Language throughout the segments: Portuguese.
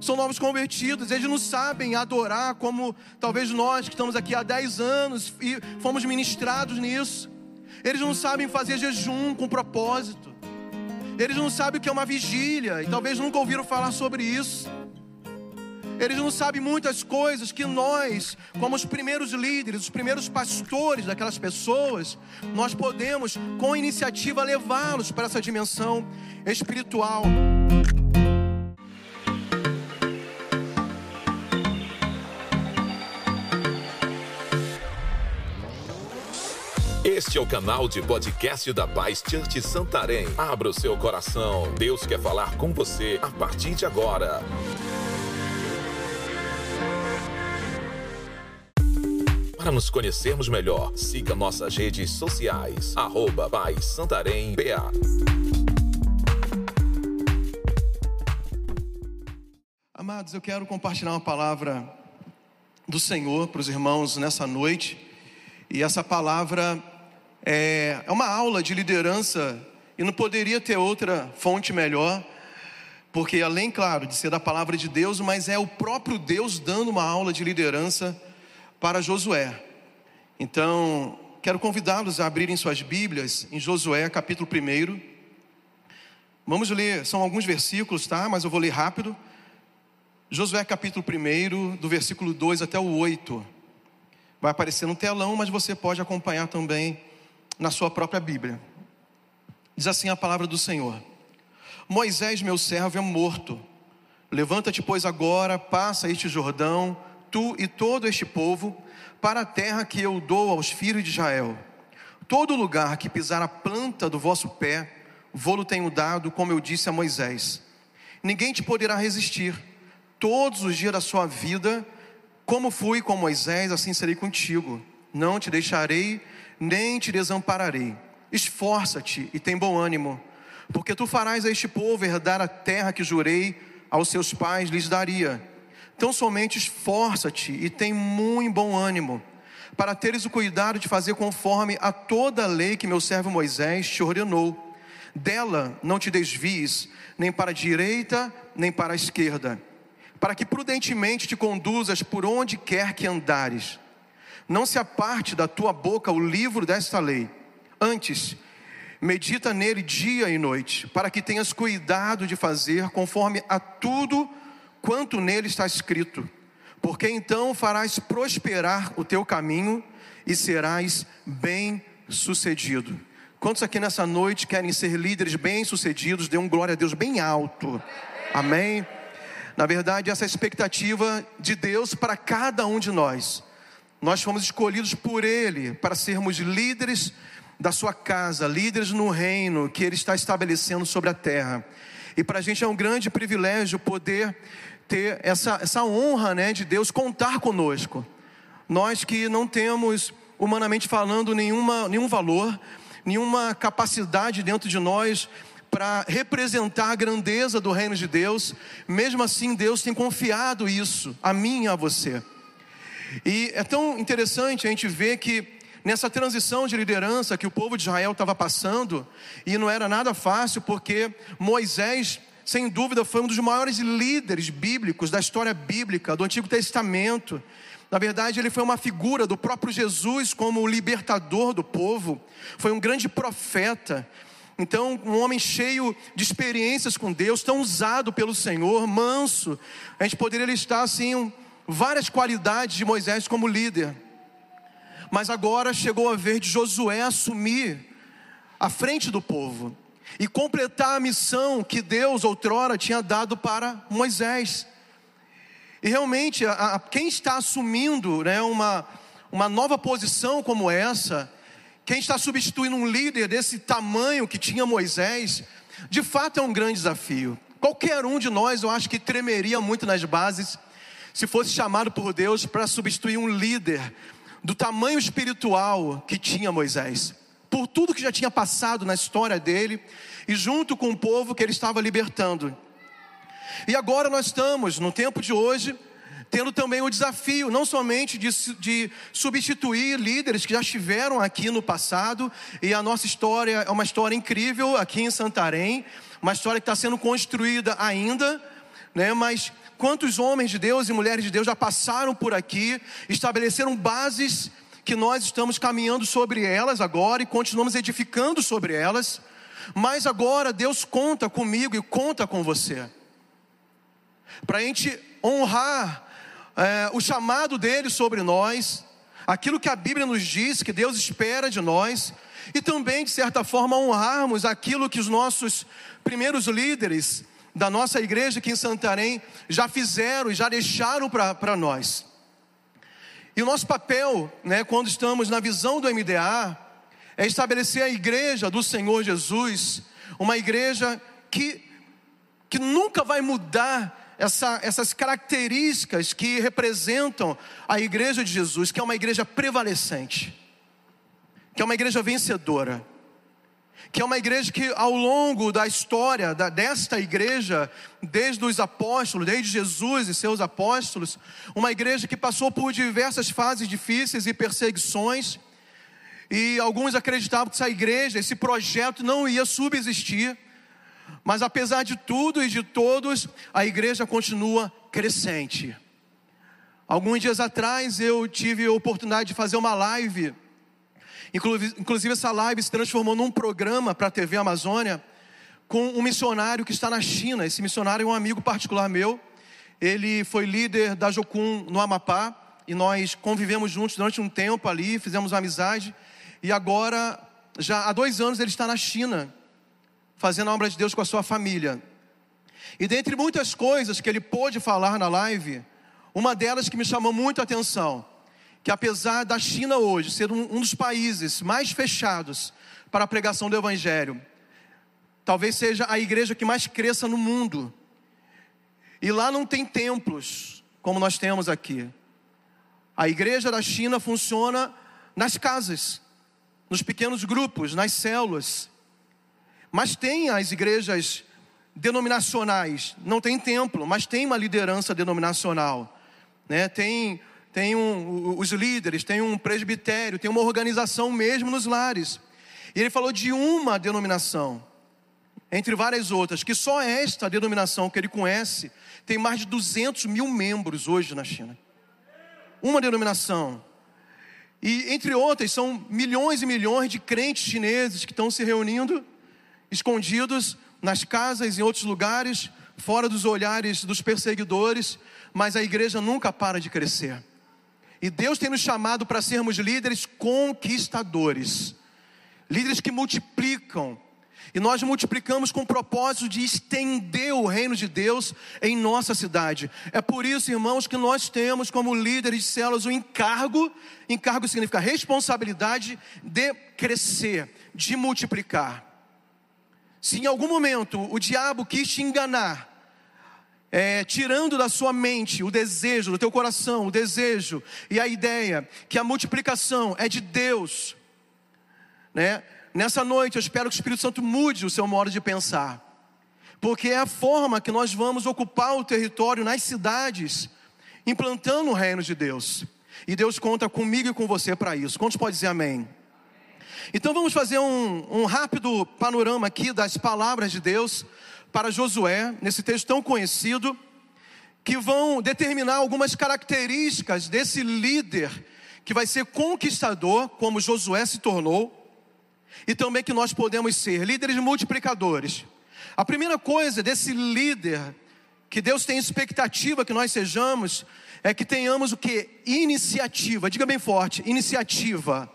são novos convertidos, eles não sabem adorar como talvez nós que estamos aqui há 10 anos e fomos ministrados nisso. Eles não sabem fazer jejum com propósito. Eles não sabem o que é uma vigília e talvez nunca ouviram falar sobre isso. Eles não sabem muitas coisas que nós, como os primeiros líderes, os primeiros pastores daquelas pessoas, nós podemos, com iniciativa, levá-los para essa dimensão espiritual. Este é o canal de podcast da Paz Church Santarém. Abra o seu coração. Deus quer falar com você a partir de agora. Para nos conhecermos melhor, siga nossas redes sociais. Arroba Paz Santarém BA. Amados, eu quero compartilhar uma palavra do Senhor para os irmãos nessa noite. E essa palavra é, é uma aula de liderança e não poderia ter outra fonte melhor, porque além, claro, de ser da palavra de Deus, mas é o próprio Deus dando uma aula de liderança para Josué. Então, quero convidá-los a abrirem suas Bíblias em Josué, capítulo 1. Vamos ler, são alguns versículos, tá? Mas eu vou ler rápido. Josué, capítulo 1, do versículo 2 até o 8. Vai aparecer no telão, mas você pode acompanhar também na sua própria Bíblia. Diz assim a palavra do Senhor: Moisés, meu servo, é morto. Levanta-te, pois, agora, passa este Jordão, tu e todo este povo, para a terra que eu dou aos filhos de Israel. Todo lugar que pisar a planta do vosso pé, vou-lo tenho dado, como eu disse a Moisés. Ninguém te poderá resistir. Todos os dias da sua vida, como fui com Moisés, assim serei contigo. Não te deixarei nem te desampararei. Esforça-te e tem bom ânimo, porque tu farás a este povo herdar a terra que jurei aos seus pais lhes daria. Então somente esforça-te e tem muito bom ânimo, para teres o cuidado de fazer conforme a toda a lei que meu servo Moisés te ordenou. Dela não te desvies, nem para a direita, nem para a esquerda, para que prudentemente te conduzas por onde quer que andares não se aparte da tua boca o livro desta lei. Antes, medita nele dia e noite, para que tenhas cuidado de fazer conforme a tudo quanto nele está escrito. Porque então farás prosperar o teu caminho e serás bem-sucedido. Quantos aqui nessa noite querem ser líderes bem-sucedidos? Dê um glória a Deus bem alto. Amém. Na verdade, essa é a expectativa de Deus para cada um de nós. Nós fomos escolhidos por Ele para sermos líderes da sua casa, líderes no reino que Ele está estabelecendo sobre a terra. E para a gente é um grande privilégio poder ter essa, essa honra né, de Deus contar conosco. Nós que não temos, humanamente falando, nenhuma, nenhum valor, nenhuma capacidade dentro de nós para representar a grandeza do reino de Deus, mesmo assim Deus tem confiado isso a mim e a você. E é tão interessante a gente ver que nessa transição de liderança que o povo de Israel estava passando, e não era nada fácil, porque Moisés, sem dúvida, foi um dos maiores líderes bíblicos da história bíblica, do Antigo Testamento. Na verdade, ele foi uma figura do próprio Jesus como o libertador do povo, foi um grande profeta. Então, um homem cheio de experiências com Deus, tão usado pelo Senhor, manso. A gente poderia listar assim várias qualidades de Moisés como líder. Mas agora chegou a vez de Josué assumir a frente do povo e completar a missão que Deus outrora tinha dado para Moisés. E realmente, a, a, quem está assumindo né, uma, uma nova posição como essa, quem está substituindo um líder desse tamanho que tinha Moisés, de fato é um grande desafio. Qualquer um de nós, eu acho que tremeria muito nas bases se fosse chamado por Deus para substituir um líder do tamanho espiritual que tinha Moisés, por tudo que já tinha passado na história dele e junto com o povo que ele estava libertando. E agora nós estamos, no tempo de hoje, tendo também o desafio, não somente de, de, substituir líderes que já estiveram aqui no passado, e a nossa história é uma história incrível aqui em Santarém, uma história que está sendo construída ainda, né? Mas quantos homens de Deus e mulheres de Deus já passaram por aqui, estabeleceram bases que nós estamos caminhando sobre elas agora e continuamos edificando sobre elas. Mas agora Deus conta comigo e conta com você, para a gente honrar é, o chamado dele sobre nós, aquilo que a Bíblia nos diz que Deus espera de nós, e também, de certa forma, honrarmos aquilo que os nossos primeiros líderes da nossa igreja aqui em Santarém já fizeram e já deixaram para nós. E o nosso papel, né, quando estamos na visão do MDA, é estabelecer a igreja do Senhor Jesus, uma igreja que, que nunca vai mudar essa, essas características que representam a igreja de Jesus, que é uma igreja prevalecente, que é uma igreja vencedora que é uma igreja que ao longo da história da, desta igreja, desde os apóstolos, desde Jesus e seus apóstolos, uma igreja que passou por diversas fases difíceis e perseguições, e alguns acreditavam que essa igreja, esse projeto não ia subsistir, mas apesar de tudo e de todos, a igreja continua crescente. Alguns dias atrás eu tive a oportunidade de fazer uma live Inclusive, essa live se transformou num programa para a TV Amazônia com um missionário que está na China. Esse missionário é um amigo particular meu. Ele foi líder da Jocum no Amapá e nós convivemos juntos durante um tempo ali, fizemos uma amizade. E agora, já há dois anos, ele está na China, fazendo a obra de Deus com a sua família. E dentre muitas coisas que ele pôde falar na live, uma delas que me chamou muito a atenção que apesar da China hoje ser um, um dos países mais fechados para a pregação do Evangelho, talvez seja a igreja que mais cresça no mundo. E lá não tem templos como nós temos aqui. A igreja da China funciona nas casas, nos pequenos grupos, nas células. Mas tem as igrejas denominacionais, não tem templo, mas tem uma liderança denominacional. Né? Tem tem um, os líderes, tem um presbitério, tem uma organização mesmo nos lares. E ele falou de uma denominação, entre várias outras, que só esta denominação que ele conhece tem mais de 200 mil membros hoje na China. Uma denominação. E entre outras, são milhões e milhões de crentes chineses que estão se reunindo, escondidos nas casas, em outros lugares, fora dos olhares dos perseguidores, mas a igreja nunca para de crescer. E Deus tem nos chamado para sermos líderes conquistadores, líderes que multiplicam. E nós multiplicamos com o propósito de estender o reino de Deus em nossa cidade. É por isso, irmãos, que nós temos como líderes de células o encargo, encargo significa responsabilidade de crescer, de multiplicar. Se em algum momento o diabo quis te enganar, é, tirando da sua mente o desejo, do teu coração, o desejo e a ideia que a multiplicação é de Deus, né? Nessa noite eu espero que o Espírito Santo mude o seu modo de pensar, porque é a forma que nós vamos ocupar o território nas cidades, implantando o reino de Deus. E Deus conta comigo e com você para isso. Quantos pode dizer amém? Então vamos fazer um, um rápido panorama aqui das palavras de Deus para Josué, nesse texto tão conhecido, que vão determinar algumas características desse líder que vai ser conquistador, como Josué se tornou, e também que nós podemos ser líderes multiplicadores. A primeira coisa desse líder que Deus tem expectativa que nós sejamos é que tenhamos o que? Iniciativa. Diga bem forte, iniciativa.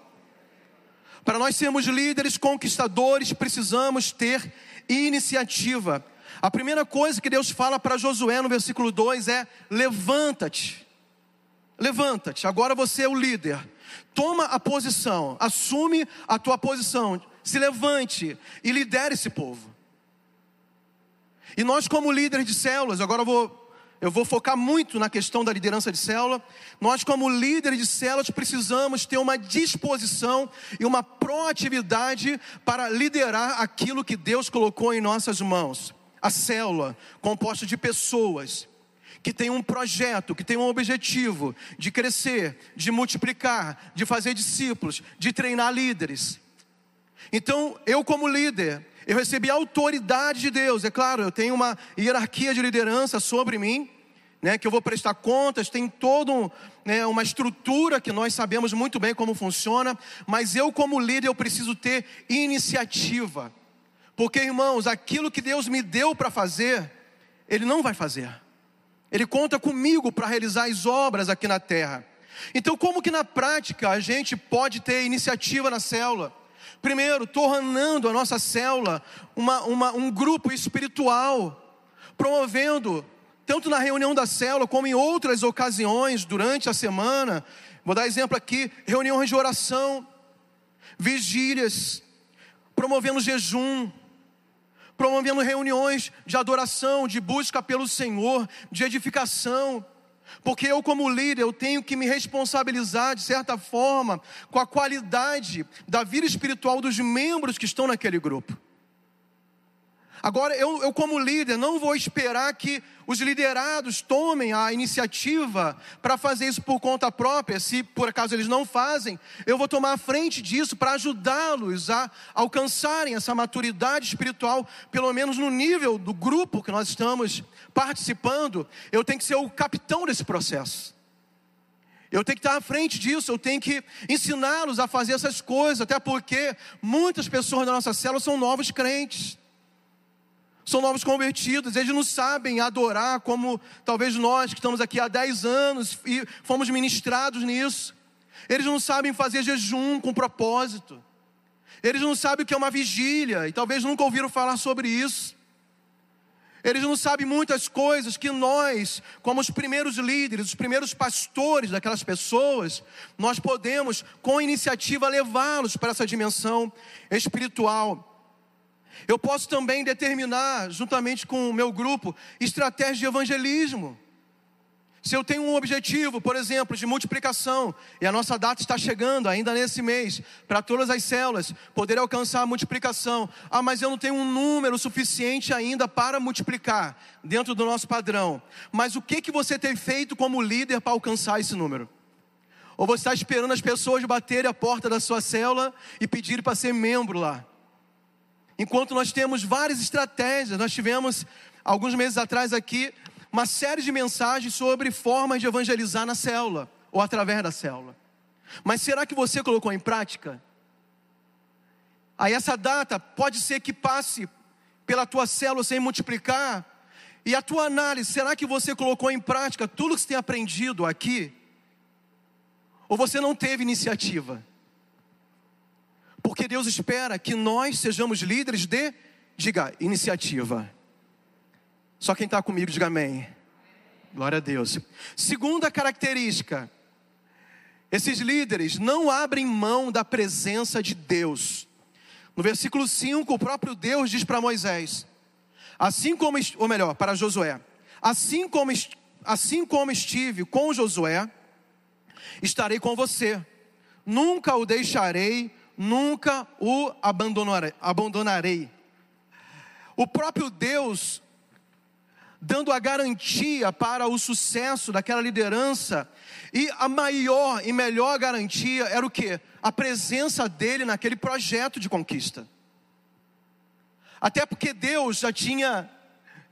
Para nós sermos líderes conquistadores, precisamos ter iniciativa. A primeira coisa que Deus fala para Josué no versículo 2 é: levanta-te. Levanta-te, agora você é o líder. Toma a posição, assume a tua posição, se levante e lidere esse povo. E nós, como líderes de células, agora eu vou eu vou focar muito na questão da liderança de célula. Nós, como líderes de células, precisamos ter uma disposição e uma proatividade para liderar aquilo que Deus colocou em nossas mãos. A célula, composta de pessoas que tem um projeto, que tem um objetivo de crescer, de multiplicar, de fazer discípulos, de treinar líderes. Então, eu como líder, Eu recebi a autoridade de Deus. É claro, eu tenho uma hierarquia de liderança sobre mim, né, que eu vou prestar contas, tem toda né, uma estrutura que nós sabemos muito bem como funciona, mas eu, como líder, eu preciso ter iniciativa. Porque, irmãos, aquilo que Deus me deu para fazer, Ele não vai fazer. Ele conta comigo para realizar as obras aqui na terra. Então, como que na prática a gente pode ter iniciativa na célula? Primeiro, tornando a nossa célula uma, uma, um grupo espiritual, promovendo, tanto na reunião da célula, como em outras ocasiões durante a semana. Vou dar exemplo aqui: reuniões de oração, vigílias, promovendo jejum, promovendo reuniões de adoração, de busca pelo Senhor, de edificação. Porque eu, como líder, eu tenho que me responsabilizar, de certa forma, com a qualidade da vida espiritual dos membros que estão naquele grupo. Agora, eu, eu, como líder, não vou esperar que os liderados tomem a iniciativa para fazer isso por conta própria. Se por acaso eles não fazem, eu vou tomar a frente disso para ajudá-los a alcançarem essa maturidade espiritual, pelo menos no nível do grupo que nós estamos participando. Eu tenho que ser o capitão desse processo. Eu tenho que estar à frente disso, eu tenho que ensiná-los a fazer essas coisas, até porque muitas pessoas da nossa célula são novos crentes são novos convertidos, eles não sabem adorar como talvez nós que estamos aqui há 10 anos e fomos ministrados nisso. Eles não sabem fazer jejum com propósito. Eles não sabem o que é uma vigília e talvez nunca ouviram falar sobre isso. Eles não sabem muitas coisas que nós, como os primeiros líderes, os primeiros pastores daquelas pessoas, nós podemos, com iniciativa, levá-los para essa dimensão espiritual. Eu posso também determinar, juntamente com o meu grupo, estratégias de evangelismo. Se eu tenho um objetivo, por exemplo, de multiplicação, e a nossa data está chegando ainda nesse mês, para todas as células poder alcançar a multiplicação. Ah, mas eu não tenho um número suficiente ainda para multiplicar dentro do nosso padrão. Mas o que que você tem feito como líder para alcançar esse número? Ou você está esperando as pessoas baterem a porta da sua célula e pedirem para ser membro lá? Enquanto nós temos várias estratégias, nós tivemos alguns meses atrás aqui uma série de mensagens sobre formas de evangelizar na célula ou através da célula. Mas será que você colocou em prática? Aí essa data pode ser que passe pela tua célula sem multiplicar. E a tua análise, será que você colocou em prática tudo que você tem aprendido aqui? Ou você não teve iniciativa? Porque Deus espera que nós sejamos líderes de, diga, iniciativa. Só quem está comigo, diga amém. Glória a Deus. Segunda característica: esses líderes não abrem mão da presença de Deus. No versículo 5, o próprio Deus diz para Moisés: Assim como, ou melhor, para Josué: Assim como, assim como estive com Josué, estarei com você, nunca o deixarei nunca o abandonarei. O próprio Deus dando a garantia para o sucesso daquela liderança, e a maior e melhor garantia era o que? A presença dele naquele projeto de conquista. Até porque Deus já tinha,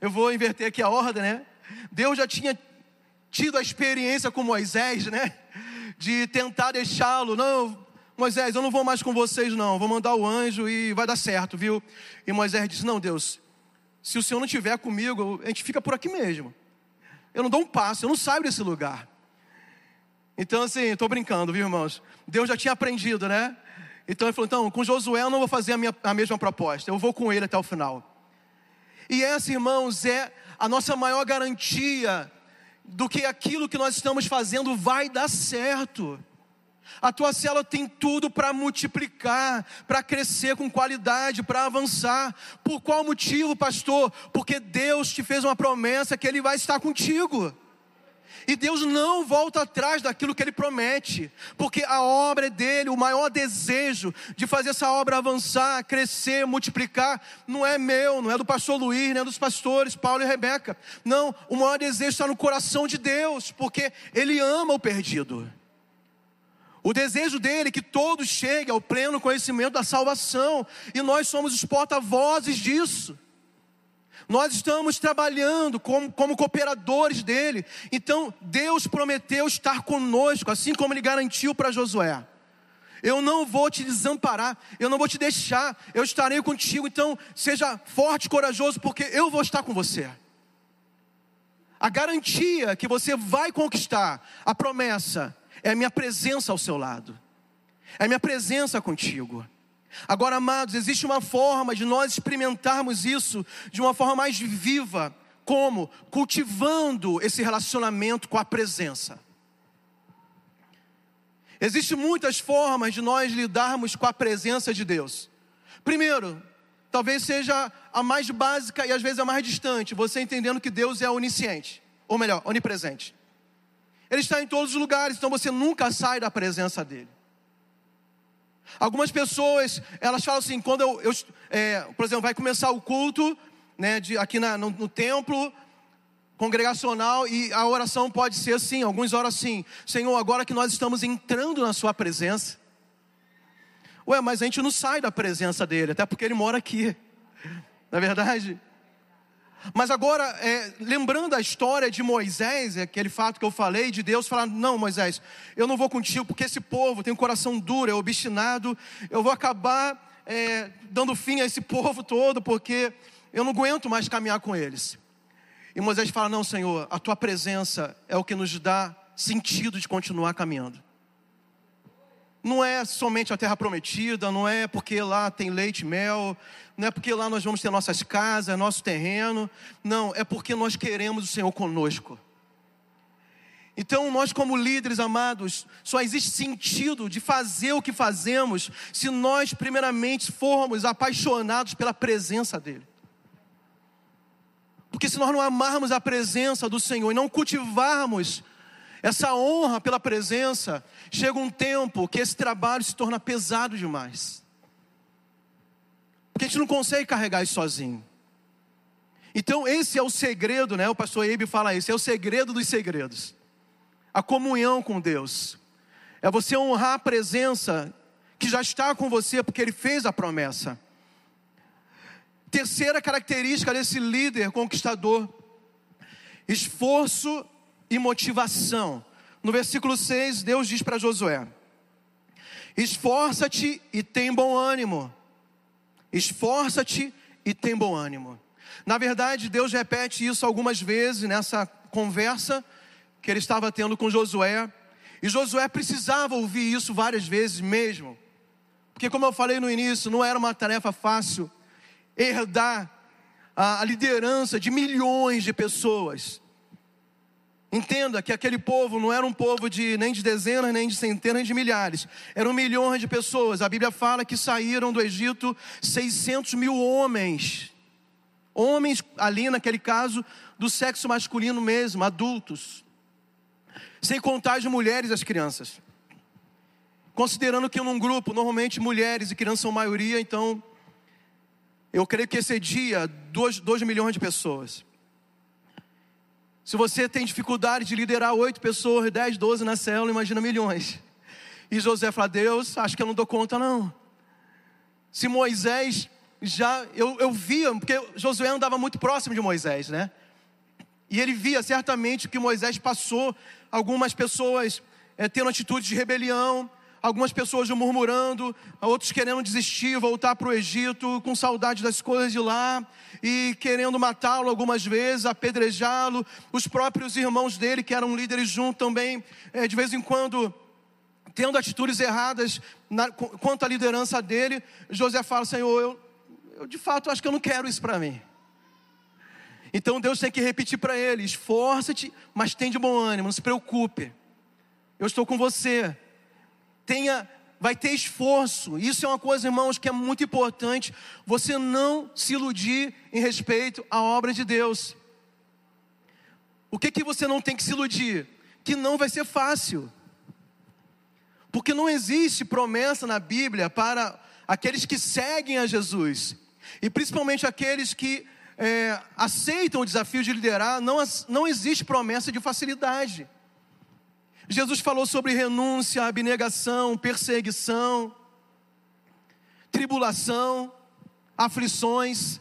eu vou inverter aqui a ordem, né? Deus já tinha tido a experiência com Moisés, né? De tentar deixá-lo, não, Moisés, eu não vou mais com vocês, não. Vou mandar o anjo e vai dar certo, viu? E Moisés disse: Não, Deus, se o Senhor não estiver comigo, a gente fica por aqui mesmo. Eu não dou um passo, eu não saio desse lugar. Então, assim, estou brincando, viu, irmãos? Deus já tinha aprendido, né? Então ele falou: então, com Josué eu não vou fazer a, minha, a mesma proposta, eu vou com ele até o final. E essa, irmãos, é a nossa maior garantia do que aquilo que nós estamos fazendo vai dar certo. A tua célula tem tudo para multiplicar, para crescer com qualidade, para avançar. Por qual motivo, pastor? Porque Deus te fez uma promessa que Ele vai estar contigo. E Deus não volta atrás daquilo que Ele promete, porque a obra é dele, o maior desejo de fazer essa obra avançar, crescer, multiplicar, não é meu, não é do pastor Luiz, nem é dos pastores Paulo e Rebeca. Não, o maior desejo está no coração de Deus, porque Ele ama o perdido. O desejo dele é que todos cheguem ao pleno conhecimento da salvação, e nós somos os porta-vozes disso. Nós estamos trabalhando como, como cooperadores dele. Então, Deus prometeu estar conosco, assim como ele garantiu para Josué. Eu não vou te desamparar, eu não vou te deixar, eu estarei contigo. Então, seja forte e corajoso, porque eu vou estar com você. A garantia que você vai conquistar, a promessa, é a minha presença ao seu lado, é a minha presença contigo. Agora, amados, existe uma forma de nós experimentarmos isso de uma forma mais viva, como? Cultivando esse relacionamento com a presença. Existem muitas formas de nós lidarmos com a presença de Deus. Primeiro, talvez seja a mais básica e às vezes a mais distante, você entendendo que Deus é onisciente, ou melhor, onipresente. Ele está em todos os lugares, então você nunca sai da presença dele. Algumas pessoas, elas falam assim, quando eu, eu é, por exemplo, vai começar o culto, né, de, aqui na, no, no templo, congregacional e a oração pode ser assim, alguns oram assim: Senhor, agora que nós estamos entrando na Sua presença. Ué, mas a gente não sai da presença dele, até porque ele mora aqui, não é verdade? Mas agora, é, lembrando a história de Moisés, é aquele fato que eu falei, de Deus falar: Não, Moisés, eu não vou contigo, porque esse povo tem um coração duro, é obstinado, eu vou acabar é, dando fim a esse povo todo, porque eu não aguento mais caminhar com eles. E Moisés fala: Não, Senhor, a tua presença é o que nos dá sentido de continuar caminhando. Não é somente a terra prometida, não é porque lá tem leite e mel, não é porque lá nós vamos ter nossas casas, nosso terreno. Não, é porque nós queremos o Senhor conosco. Então, nós, como líderes amados, só existe sentido de fazer o que fazemos se nós, primeiramente, formos apaixonados pela presença dEle. Porque se nós não amarmos a presença do Senhor e não cultivarmos essa honra pela presença, chega um tempo que esse trabalho se torna pesado demais. Porque a gente não consegue carregar isso sozinho. Então, esse é o segredo, né? O pastor Eibe fala isso, é o segredo dos segredos. A comunhão com Deus. É você honrar a presença que já está com você, porque Ele fez a promessa. Terceira característica desse líder conquistador: esforço e motivação. No versículo 6, Deus diz para Josué: Esforça-te e tem bom ânimo. Esforça-te e tem bom ânimo. Na verdade, Deus repete isso algumas vezes nessa conversa que ele estava tendo com Josué. E Josué precisava ouvir isso várias vezes mesmo. Porque, como eu falei no início, não era uma tarefa fácil herdar a, liderança de milhões de pessoas. Entenda que aquele povo não era um povo de nem de dezenas, nem de centenas de milhares, eram milhões de pessoas. A Bíblia fala que saíram do Egito 600 mil homens, homens ali naquele caso do sexo masculino mesmo, adultos, sem contar as mulheres e as crianças. Considerando que num grupo, normalmente mulheres e crianças são maioria, então eu creio que excedia 2 milhões de pessoas. Se você tem dificuldade de liderar 8 pessoas, 10, 12 na célula, imagina milhões. E José fala: Deus, acho que eu não dou conta, não. Se Moisés já, eu, eu via, porque Josué andava muito próximo de Moisés, né? E ele via certamente que Moisés passou algumas pessoas é, tendo atitudes de rebelião, algumas pessoas murmurando, outros querendo desistir, voltar para o Egito, com saudade das coisas de lá, e querendo matá-lo algumas vezes, apedrejá-lo. Os próprios irmãos dele, que eram líderes junto também, é, de vez em quando, tendo atitudes erradas na, quanto à liderança dele. José fala: Senhor, eu, eu de fato acho que eu não quero isso para mim. Então Deus tem que repetir para ele: esforça-te, mas tem de bom ânimo, não se preocupe. Eu estou com você tenha, vai ter esforço. Isso é uma coisa, irmãos, que é muito importante. Você não se iludir em respeito à obra de Deus. O que que você não tem que se iludir? Que não vai ser fácil. Porque não existe promessa na Bíblia para aqueles que seguem a Jesus. E principalmente aqueles que é, aceitam o desafio de liderar, não, não existe promessa de facilidade. Jesus falou sobre renúncia, abnegação, perseguição, tribulação, aflições.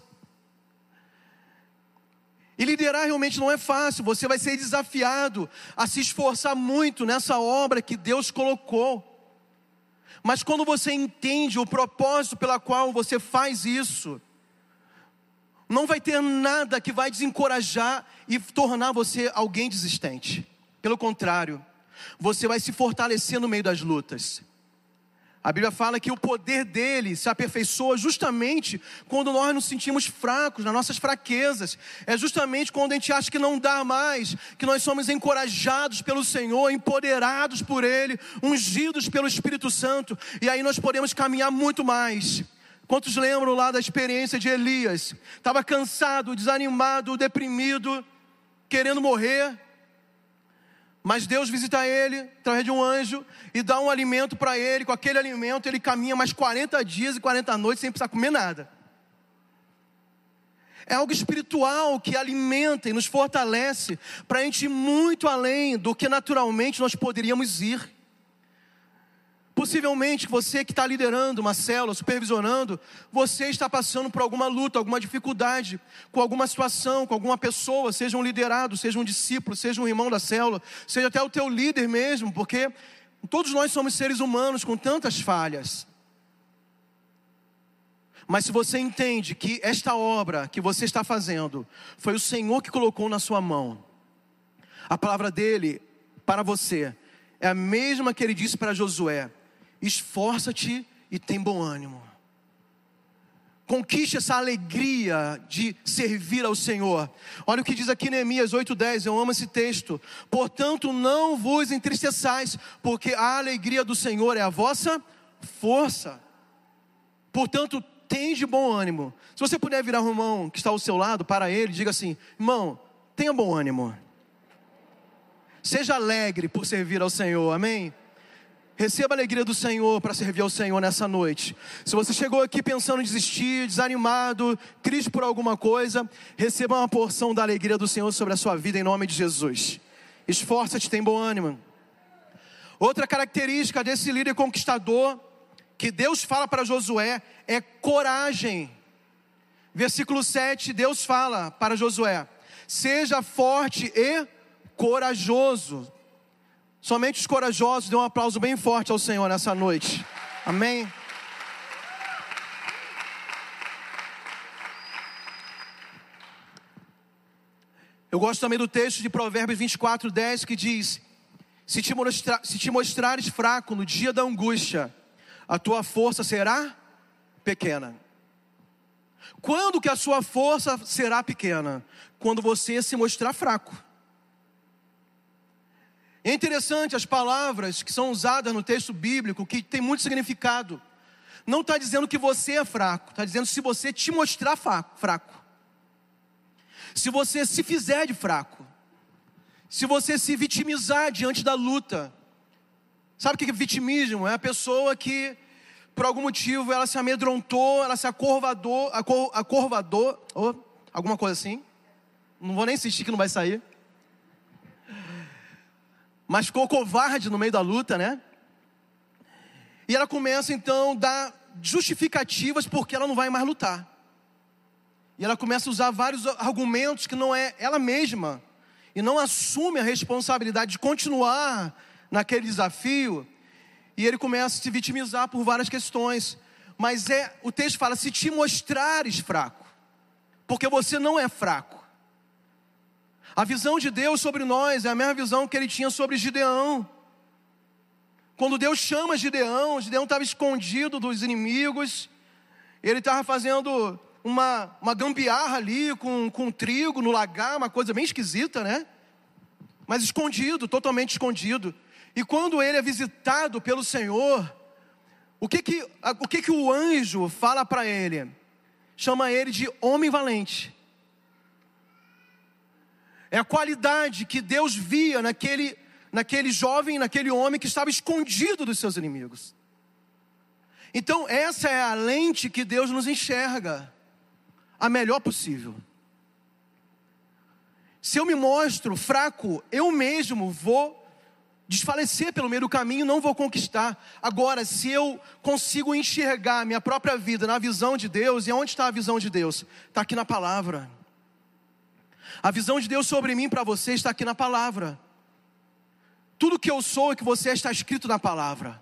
E liderar realmente não é fácil, você vai ser desafiado a se esforçar muito nessa obra que Deus colocou. Mas quando você entende o propósito pela qual você faz isso, não vai ter nada que vai desencorajar e tornar você alguém desistente. Pelo contrário, você vai se fortalecer no meio das lutas. A Bíblia fala que o poder dele se aperfeiçoa justamente quando nós nos sentimos fracos, nas nossas fraquezas. É justamente quando a gente acha que não dá mais, que nós somos encorajados pelo Senhor, empoderados por Ele, ungidos pelo Espírito Santo, e aí nós podemos caminhar muito mais. Quantos lembram lá da experiência de Elias? Estava cansado, desanimado, deprimido, querendo morrer. Mas Deus visita ele através de um anjo e dá um alimento para ele. Com aquele alimento, ele caminha mais 40 dias e 40 noites sem precisar comer nada. É algo espiritual que alimenta e nos fortalece para a gente ir muito além do que naturalmente nós poderíamos ir. Possivelmente você que está liderando uma célula, supervisionando, você está passando por alguma luta, alguma dificuldade, com alguma situação, com alguma pessoa, seja um liderado, seja um discípulo, seja um irmão da célula, seja até o teu líder mesmo, porque todos nós somos seres humanos com tantas falhas. Mas se você entende que esta obra que você está fazendo foi o Senhor que colocou na sua mão, a palavra dele para você é a mesma que ele disse para Josué: esforça-te e tem bom ânimo. Conquiste essa alegria de servir ao Senhor. Olha o que diz aqui Neemias 8,10, eu amo esse texto. Portanto, não vos entristeçais, porque a alegria do Senhor é a vossa força. Portanto, tem de bom ânimo. Se você puder virar o irmão que está ao seu lado para ele, diga assim: irmão, tenha bom ânimo. Seja alegre por servir ao Senhor, amém? Receba a alegria do Senhor para servir ao Senhor nessa noite. Se você chegou aqui pensando em desistir, desanimado, triste por alguma coisa, receba uma porção da alegria do Senhor sobre a sua vida em nome de Jesus. Esforça-te, tem bom ânimo. Outra característica desse líder conquistador que Deus fala para Josué é coragem. Versículo 7, Deus fala para Josué: Seja forte e corajoso. Somente os corajosos dêem um aplauso bem forte ao Senhor nessa noite. Amém. Eu gosto também do texto de Provérbios 24, 10 que diz: se te, se te mostrares fraco no dia da angústia, a tua força será pequena. Quando que a sua força será pequena? Quando você se mostrar fraco. É interessante as palavras que são usadas no texto bíblico, que tem muito significado. Não está dizendo que você é fraco, está dizendo se você te mostrar fraco. Se você se fizer de fraco. Se você se vitimizar diante da luta. Sabe o que é vitimismo? É a pessoa que, por algum motivo, ela se amedrontou, ela se acurvadou, acor, acurvadou, ou alguma coisa assim. Não vou nem insistir que não vai sair mas ficou covarde no meio da luta, né? E ela começa então a dar justificativas porque ela não vai mais lutar. E ela começa a usar vários argumentos que não é ela mesma e não assume a responsabilidade de continuar naquele desafio. E ele começa a se vitimizar por várias questões. Mas é, o texto fala: se te mostrares fraco, porque você não é fraco. A visão de Deus sobre nós é a mesma visão que ele tinha sobre Gideão. Quando Deus chama Gideão, Gideão estava escondido dos inimigos, ele estava fazendo uma, uma gambiarra ali com, com trigo no lagar, uma coisa bem esquisita, né? Mas escondido, totalmente escondido. E quando ele é visitado pelo Senhor, o que que, o, que que o anjo fala para ele? Chama ele de homem valente. É a qualidade que Deus via naquele, naquele jovem, naquele homem que estava escondido dos seus inimigos. Então, essa é a lente que Deus nos enxerga, a melhor possível. Se eu me mostro fraco, eu mesmo vou desfalecer pelo meio do caminho, não vou conquistar. Agora, se eu consigo enxergar minha própria vida na visão de Deus, e onde está a visão de Deus? Está aqui na palavra. A visão de Deus sobre mim para você está aqui na palavra. Tudo que eu sou e que você está escrito na palavra.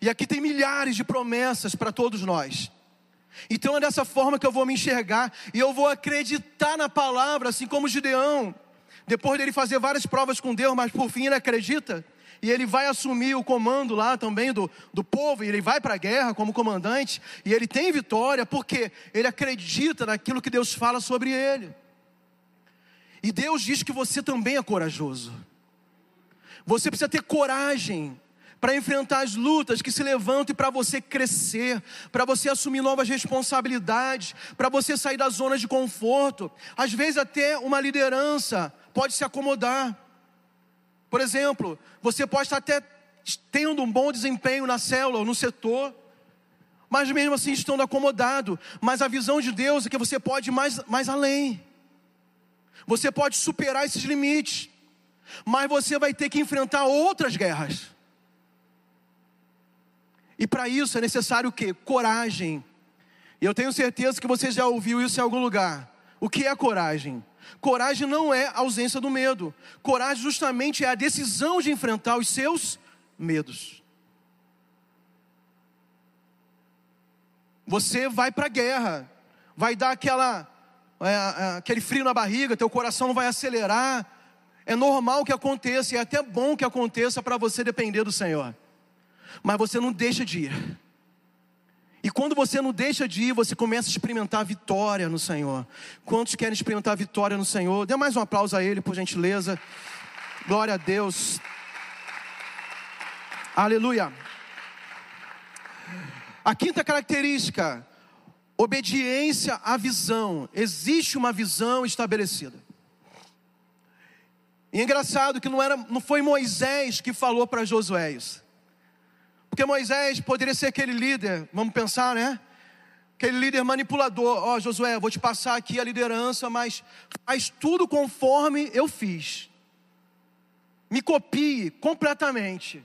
E aqui tem milhares de promessas para todos nós. Então é dessa forma que eu vou me enxergar e eu vou acreditar na palavra, assim como Gideão. Depois dele fazer várias provas com Deus, mas por fim ele acredita. E ele vai assumir o comando lá também do, do povo, e ele vai para a guerra como comandante, e ele tem vitória, porque ele acredita naquilo que Deus fala sobre ele. E Deus diz que você também é corajoso. Você precisa ter coragem para enfrentar as lutas que se levantam e para você crescer, para você assumir novas responsabilidades, para você sair da zona de conforto. Às vezes, até uma liderança pode se acomodar. Por exemplo, você pode estar até tendo um bom desempenho na célula ou no setor, mas mesmo assim estando acomodado. Mas a visão de Deus é que você pode ir mais, mais além. Você pode superar esses limites, mas você vai ter que enfrentar outras guerras. E para isso é necessário o quê? Coragem. E eu tenho certeza que você já ouviu isso em algum lugar. O que é coragem? Coragem não é ausência do medo. Coragem justamente é a decisão de enfrentar os seus medos. Você vai para a guerra, vai dar aquela, é, é, aquele frio na barriga, teu coração vai acelerar. É normal que aconteça, e é até bom que aconteça para você depender do Senhor. Mas você não deixa de ir. E quando você não deixa de ir, você começa a experimentar a vitória no Senhor. Quantos querem experimentar a vitória no Senhor? Dê mais um aplauso a Ele, por gentileza. Glória a Deus. Aleluia. A quinta característica, obediência à visão. Existe uma visão estabelecida. E é engraçado que não, era, não foi Moisés que falou para Josué isso. Porque Moisés poderia ser aquele líder, vamos pensar, né? Aquele líder manipulador. Ó, oh, Josué, vou te passar aqui a liderança, mas faz tudo conforme eu fiz. Me copie completamente.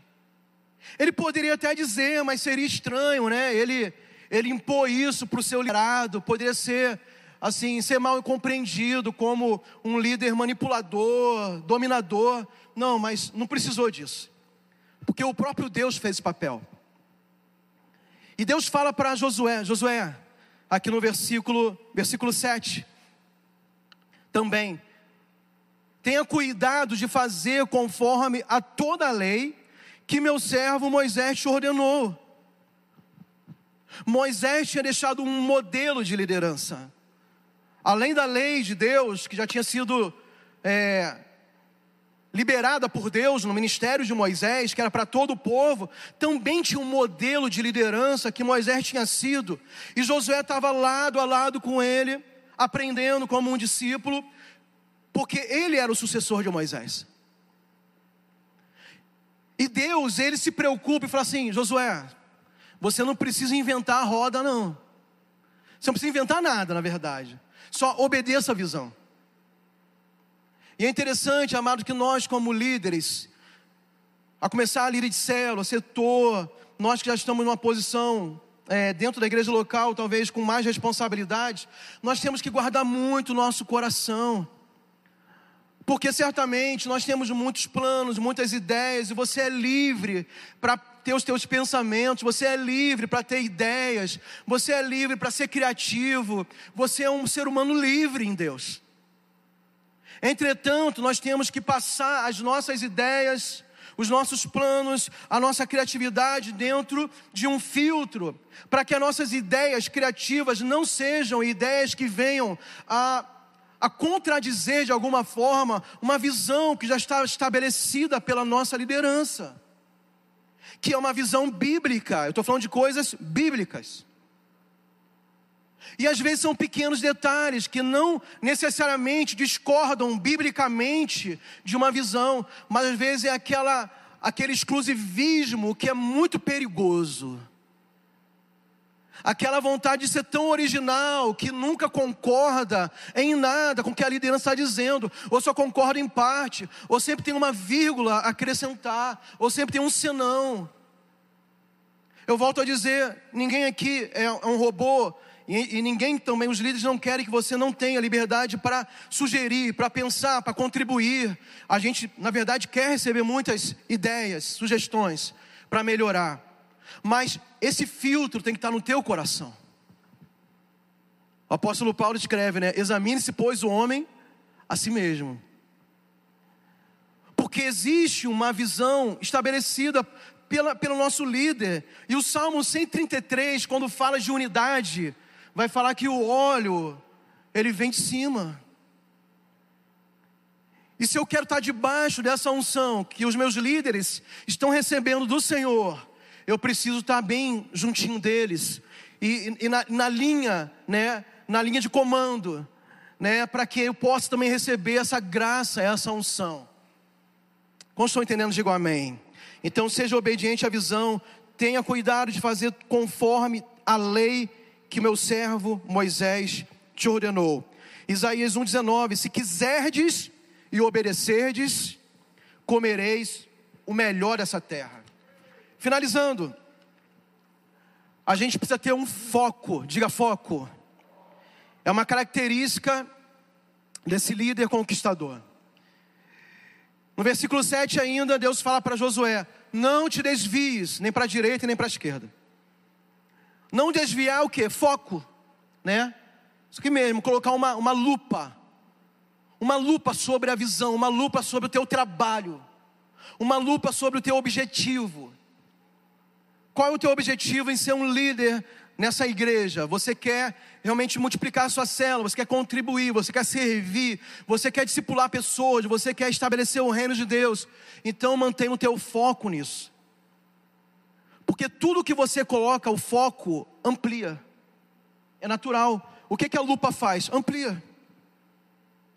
Ele poderia até dizer, mas seria estranho, né? Ele, ele impor isso para o seu liderado, poderia ser assim, ser mal compreendido como um líder manipulador, dominador. Não, mas não precisou disso. Porque o próprio Deus fez esse papel. E Deus fala para Josué, Josué, aqui no versículo, versículo 7, também, tenha cuidado de fazer conforme a toda a lei que meu servo Moisés te ordenou. Moisés tinha deixado um modelo de liderança. Além da lei de Deus, que já tinha sido é, liberada por Deus no ministério de Moisés, que era para todo o povo, também tinha um modelo de liderança que Moisés tinha sido, e Josué estava lado a lado com ele, aprendendo como um discípulo, porque ele era o sucessor de Moisés. E Deus, ele se preocupa e fala assim: Josué, você não precisa inventar a roda, não. Você não precisa inventar nada, na verdade. Só obedeça a visão. E é interessante, amado, que nós, como líderes, a começar a líder de célula, setor, nós que já estamos numa posição é, dentro da igreja local, talvez com mais responsabilidade, nós temos que guardar muito o nosso coração. Porque certamente nós temos muitos planos, muitas ideias, e você é livre para ter os teus pensamentos, você é livre para ter ideias, você é livre para ser criativo, você é um ser humano livre em Deus. Entretanto, nós temos que passar as nossas ideias, os nossos planos, a nossa criatividade dentro de um filtro, para que as nossas ideias criativas não sejam ideias que venham a, a contradizer de alguma forma uma visão que já está estabelecida pela nossa liderança, que é uma visão bíblica. Eu estou falando de coisas bíblicas. E às vezes são pequenos detalhes que não necessariamente discordam biblicamente de uma visão, mas às vezes é aquela, aquele exclusivismo que é muito perigoso. Aquela vontade de ser tão original que nunca concorda em nada com o que a liderança está dizendo, ou só concorda em parte, ou sempre tem uma vírgula a acrescentar, ou sempre tem um senão. Eu volto a dizer: ninguém aqui é um robô, e, e ninguém também, os líderes não querem que você não tenha liberdade para sugerir, para pensar, para contribuir. A gente, na verdade, quer receber muitas ideias, sugestões para melhorar. Mas esse filtro tem que estar no teu coração. O apóstolo Paulo escreve, né? Examine-se, pois, o homem a si mesmo. Porque existe uma visão estabelecida pela, pelo nosso líder. E o Salmo 133, quando fala de unidade, vai falar que o óleo, ele vem de cima. E se eu quero estar debaixo dessa unção que os meus líderes estão recebendo do Senhor, eu preciso estar bem juntinho deles e, e na, na, linha, né, na linha de comando, né, para que eu possa também receber essa graça, essa unção. Como estão entendendo? Digo amém. Então seja obediente à visão, tenha cuidado de fazer conforme a lei que meu servo Moisés te ordenou. Isaías 1,19: Se quiserdes e obedecerdes, comereis o melhor dessa terra. Finalizando, a gente precisa ter um foco, diga foco. É uma característica desse líder conquistador. No versículo 7 ainda, Deus fala para Josué: Não te desvies nem para a direita nem para a esquerda. Não desviar o que? Foco, né? Isso aqui mesmo, colocar uma, uma lupa. Uma lupa sobre a visão, uma lupa sobre o teu trabalho, uma lupa sobre o teu objetivo. Qual é o teu objetivo em ser um líder nessa igreja? Você quer realmente multiplicar a sua célula, você quer contribuir, você quer servir, você quer discipular pessoas, você quer estabelecer o reino de Deus. Então mantenha o teu foco nisso. Porque tudo que você coloca o foco amplia. É natural. O que, que a lupa faz? Amplia.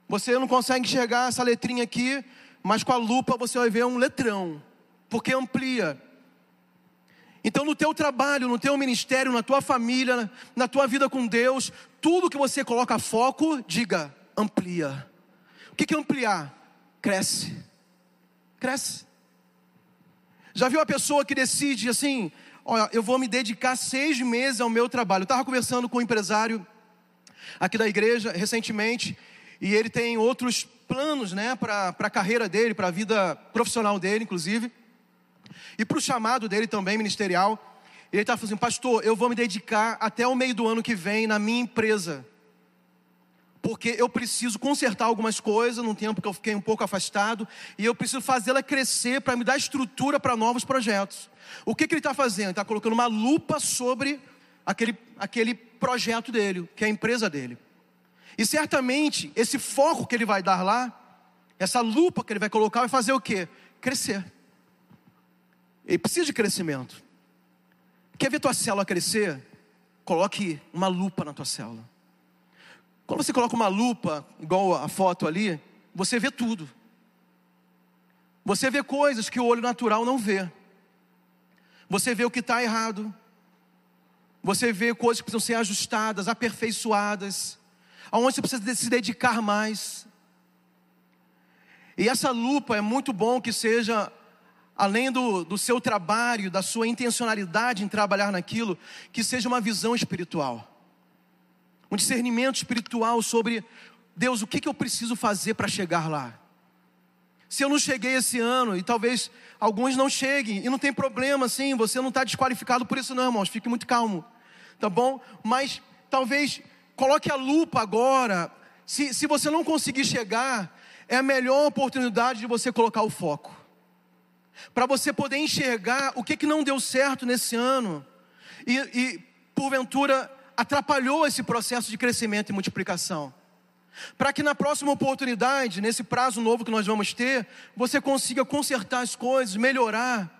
Você não consegue enxergar essa letrinha aqui, mas com a lupa você vai ver um letrão. Porque amplia. Então, no teu trabalho, no teu ministério, na tua família, na tua vida com Deus, tudo que você coloca foco, diga, amplia. O que é ampliar? Cresce. Cresce. Já viu a pessoa que decide assim, olha, eu vou me dedicar seis meses ao meu trabalho. Eu estava conversando com um empresário aqui da igreja recentemente, e ele tem outros planos, né, para a carreira dele, para a vida profissional dele, inclusive. E para o chamado dele também, ministerial, ele estava falando assim, pastor, eu vou me dedicar até o meio do ano que vem na minha empresa. Porque eu preciso consertar algumas coisas num tempo que eu fiquei um pouco afastado, e eu preciso fazê-la crescer para me dar estrutura para novos projetos. O que, que ele está fazendo? Está colocando uma lupa sobre aquele, aquele projeto dele, que é a empresa dele. E certamente esse foco que ele vai dar lá, essa lupa que ele vai colocar, vai fazer o quê? Crescer. Ele precisa de crescimento. Quer ver tua célula crescer? Coloque uma lupa na tua célula. Quando você coloca uma lupa, igual a foto ali, você vê tudo. Você vê coisas que o olho natural não vê. Você vê o que está errado. Você vê coisas que precisam ser ajustadas, aperfeiçoadas. Aonde você precisa se dedicar mais. E essa lupa é muito bom que seja além do, do seu trabalho, da sua intencionalidade em trabalhar naquilo, que seja uma visão espiritual, um discernimento espiritual sobre Deus, o que, que eu preciso fazer para chegar lá? Se eu não cheguei esse ano, e talvez alguns não cheguem, e não tem problema, sim, você não está desqualificado por isso, não, irmãos, fique muito calmo, tá bom? Mas talvez coloque a lupa agora, se, se você não conseguir chegar, é a melhor oportunidade de você colocar o foco para você poder enxergar o que, que não deu certo nesse ano e, e, porventura, atrapalhou esse processo de crescimento e multiplicação. Para que na próxima oportunidade, nesse prazo novo que nós vamos ter, você consiga consertar as coisas, melhorar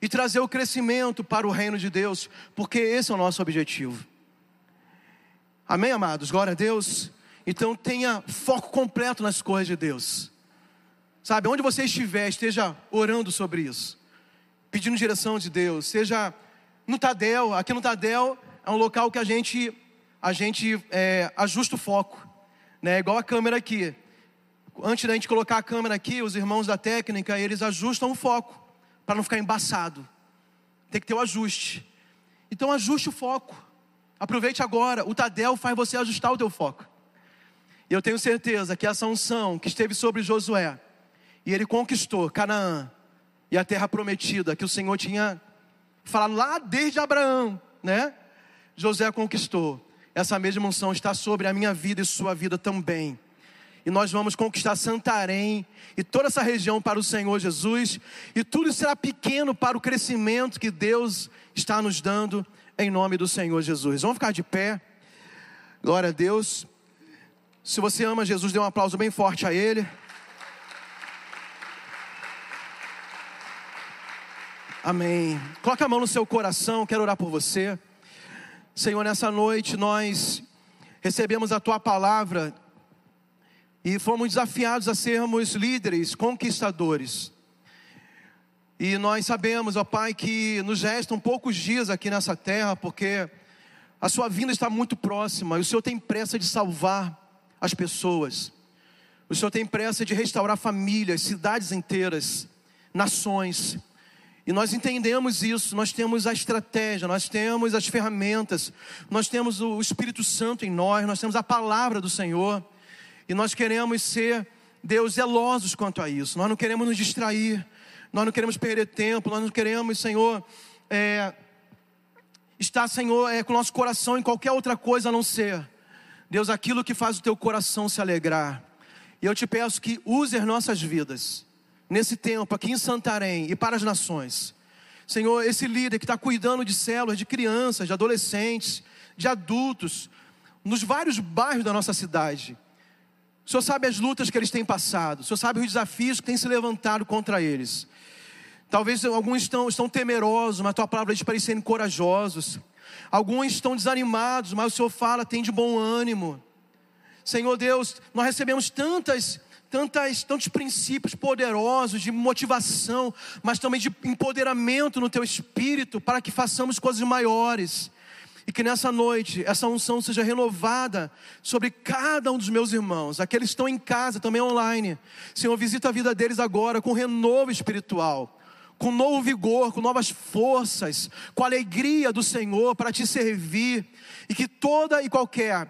e trazer o crescimento para o reino de Deus, porque esse é o nosso objetivo. Amém, amados? Glória a Deus. Então tenha foco completo nas coisas de Deus. Sabe, onde você estiver, esteja orando sobre isso, pedindo direção de Deus, seja no Tadel, aqui no Tadel, é um local que a gente, a gente é, ajusta o foco, né? Igual a câmera aqui. Antes da gente colocar a câmera aqui, os irmãos da técnica, eles ajustam o foco, para não ficar embaçado. Tem que ter o ajuste. Então ajuste o foco. Aproveite agora. O Tadel faz você ajustar o teu foco. E eu tenho certeza que essa unção que esteve sobre Josué, e ele conquistou Canaã e a terra prometida que o Senhor tinha falado lá desde Abraão, né? José conquistou. Essa mesma unção está sobre a minha vida e sua vida também. E nós vamos conquistar Santarém e toda essa região para o Senhor Jesus, e tudo será pequeno para o crescimento que Deus está nos dando em nome do Senhor Jesus. Vamos ficar de pé. Glória a Deus. Se você ama Jesus, dê um aplauso bem forte a Ele. Amém. Coloque a mão no seu coração, quero orar por você. Senhor, nessa noite nós recebemos a tua palavra e fomos desafiados a sermos líderes, conquistadores. E nós sabemos, ó Pai, que nos restam poucos dias aqui nessa terra, porque a sua vinda está muito próxima e o Senhor tem pressa de salvar as pessoas. O Senhor tem pressa de restaurar famílias, cidades inteiras, nações. E nós entendemos isso, nós temos a estratégia, nós temos as ferramentas, nós temos o Espírito Santo em nós, nós temos a palavra do Senhor, e nós queremos ser, Deus, zelosos quanto a isso, nós não queremos nos distrair, nós não queremos perder tempo, nós não queremos, Senhor, é, estar, Senhor, é, com o nosso coração em qualquer outra coisa a não ser, Deus, aquilo que faz o teu coração se alegrar. E eu te peço que use as nossas vidas nesse tempo aqui em Santarém e para as nações. Senhor, esse líder que está cuidando de células, de crianças, de adolescentes, de adultos, nos vários bairros da nossa cidade. O Senhor sabe as lutas que eles têm passado, o Senhor sabe os desafios que têm se levantado contra eles. Talvez alguns estão, estão temerosos, mas a tua palavra diz para eles serem corajosos. Alguns estão desanimados, mas o Senhor fala, tem de bom ânimo. Senhor Deus, nós recebemos tantas tantas, tantos princípios poderosos de motivação, mas também de empoderamento no teu espírito para que façamos coisas maiores. E que nessa noite essa unção seja renovada sobre cada um dos meus irmãos, aqueles que estão em casa, também online. Senhor, visita a vida deles agora com renovo espiritual, com novo vigor, com novas forças, com alegria do Senhor para te servir. E que toda e qualquer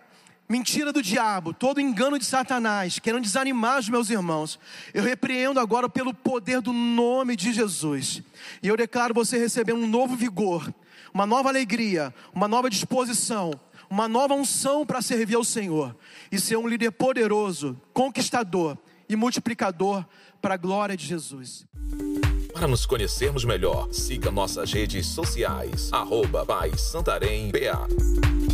mentira do diabo, todo engano de Satanás, querendo desanimar os meus irmãos, eu repreendo agora pelo poder do nome de Jesus. E eu declaro você receber um novo vigor, uma nova alegria, uma nova disposição, uma nova unção para servir ao Senhor e ser um líder poderoso, conquistador e multiplicador para a glória de Jesus. Para nos conhecermos melhor, siga nossas redes sociais, arroba Pai Santarém BA.